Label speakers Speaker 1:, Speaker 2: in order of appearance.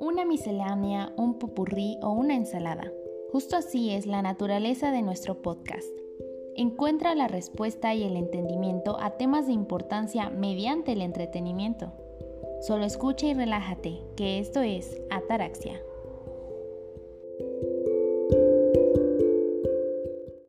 Speaker 1: una miscelánea, un popurrí o una ensalada. Justo así es la naturaleza de nuestro podcast. Encuentra la respuesta y el entendimiento a temas de importancia mediante el entretenimiento. Solo escucha y relájate, que esto es Ataraxia.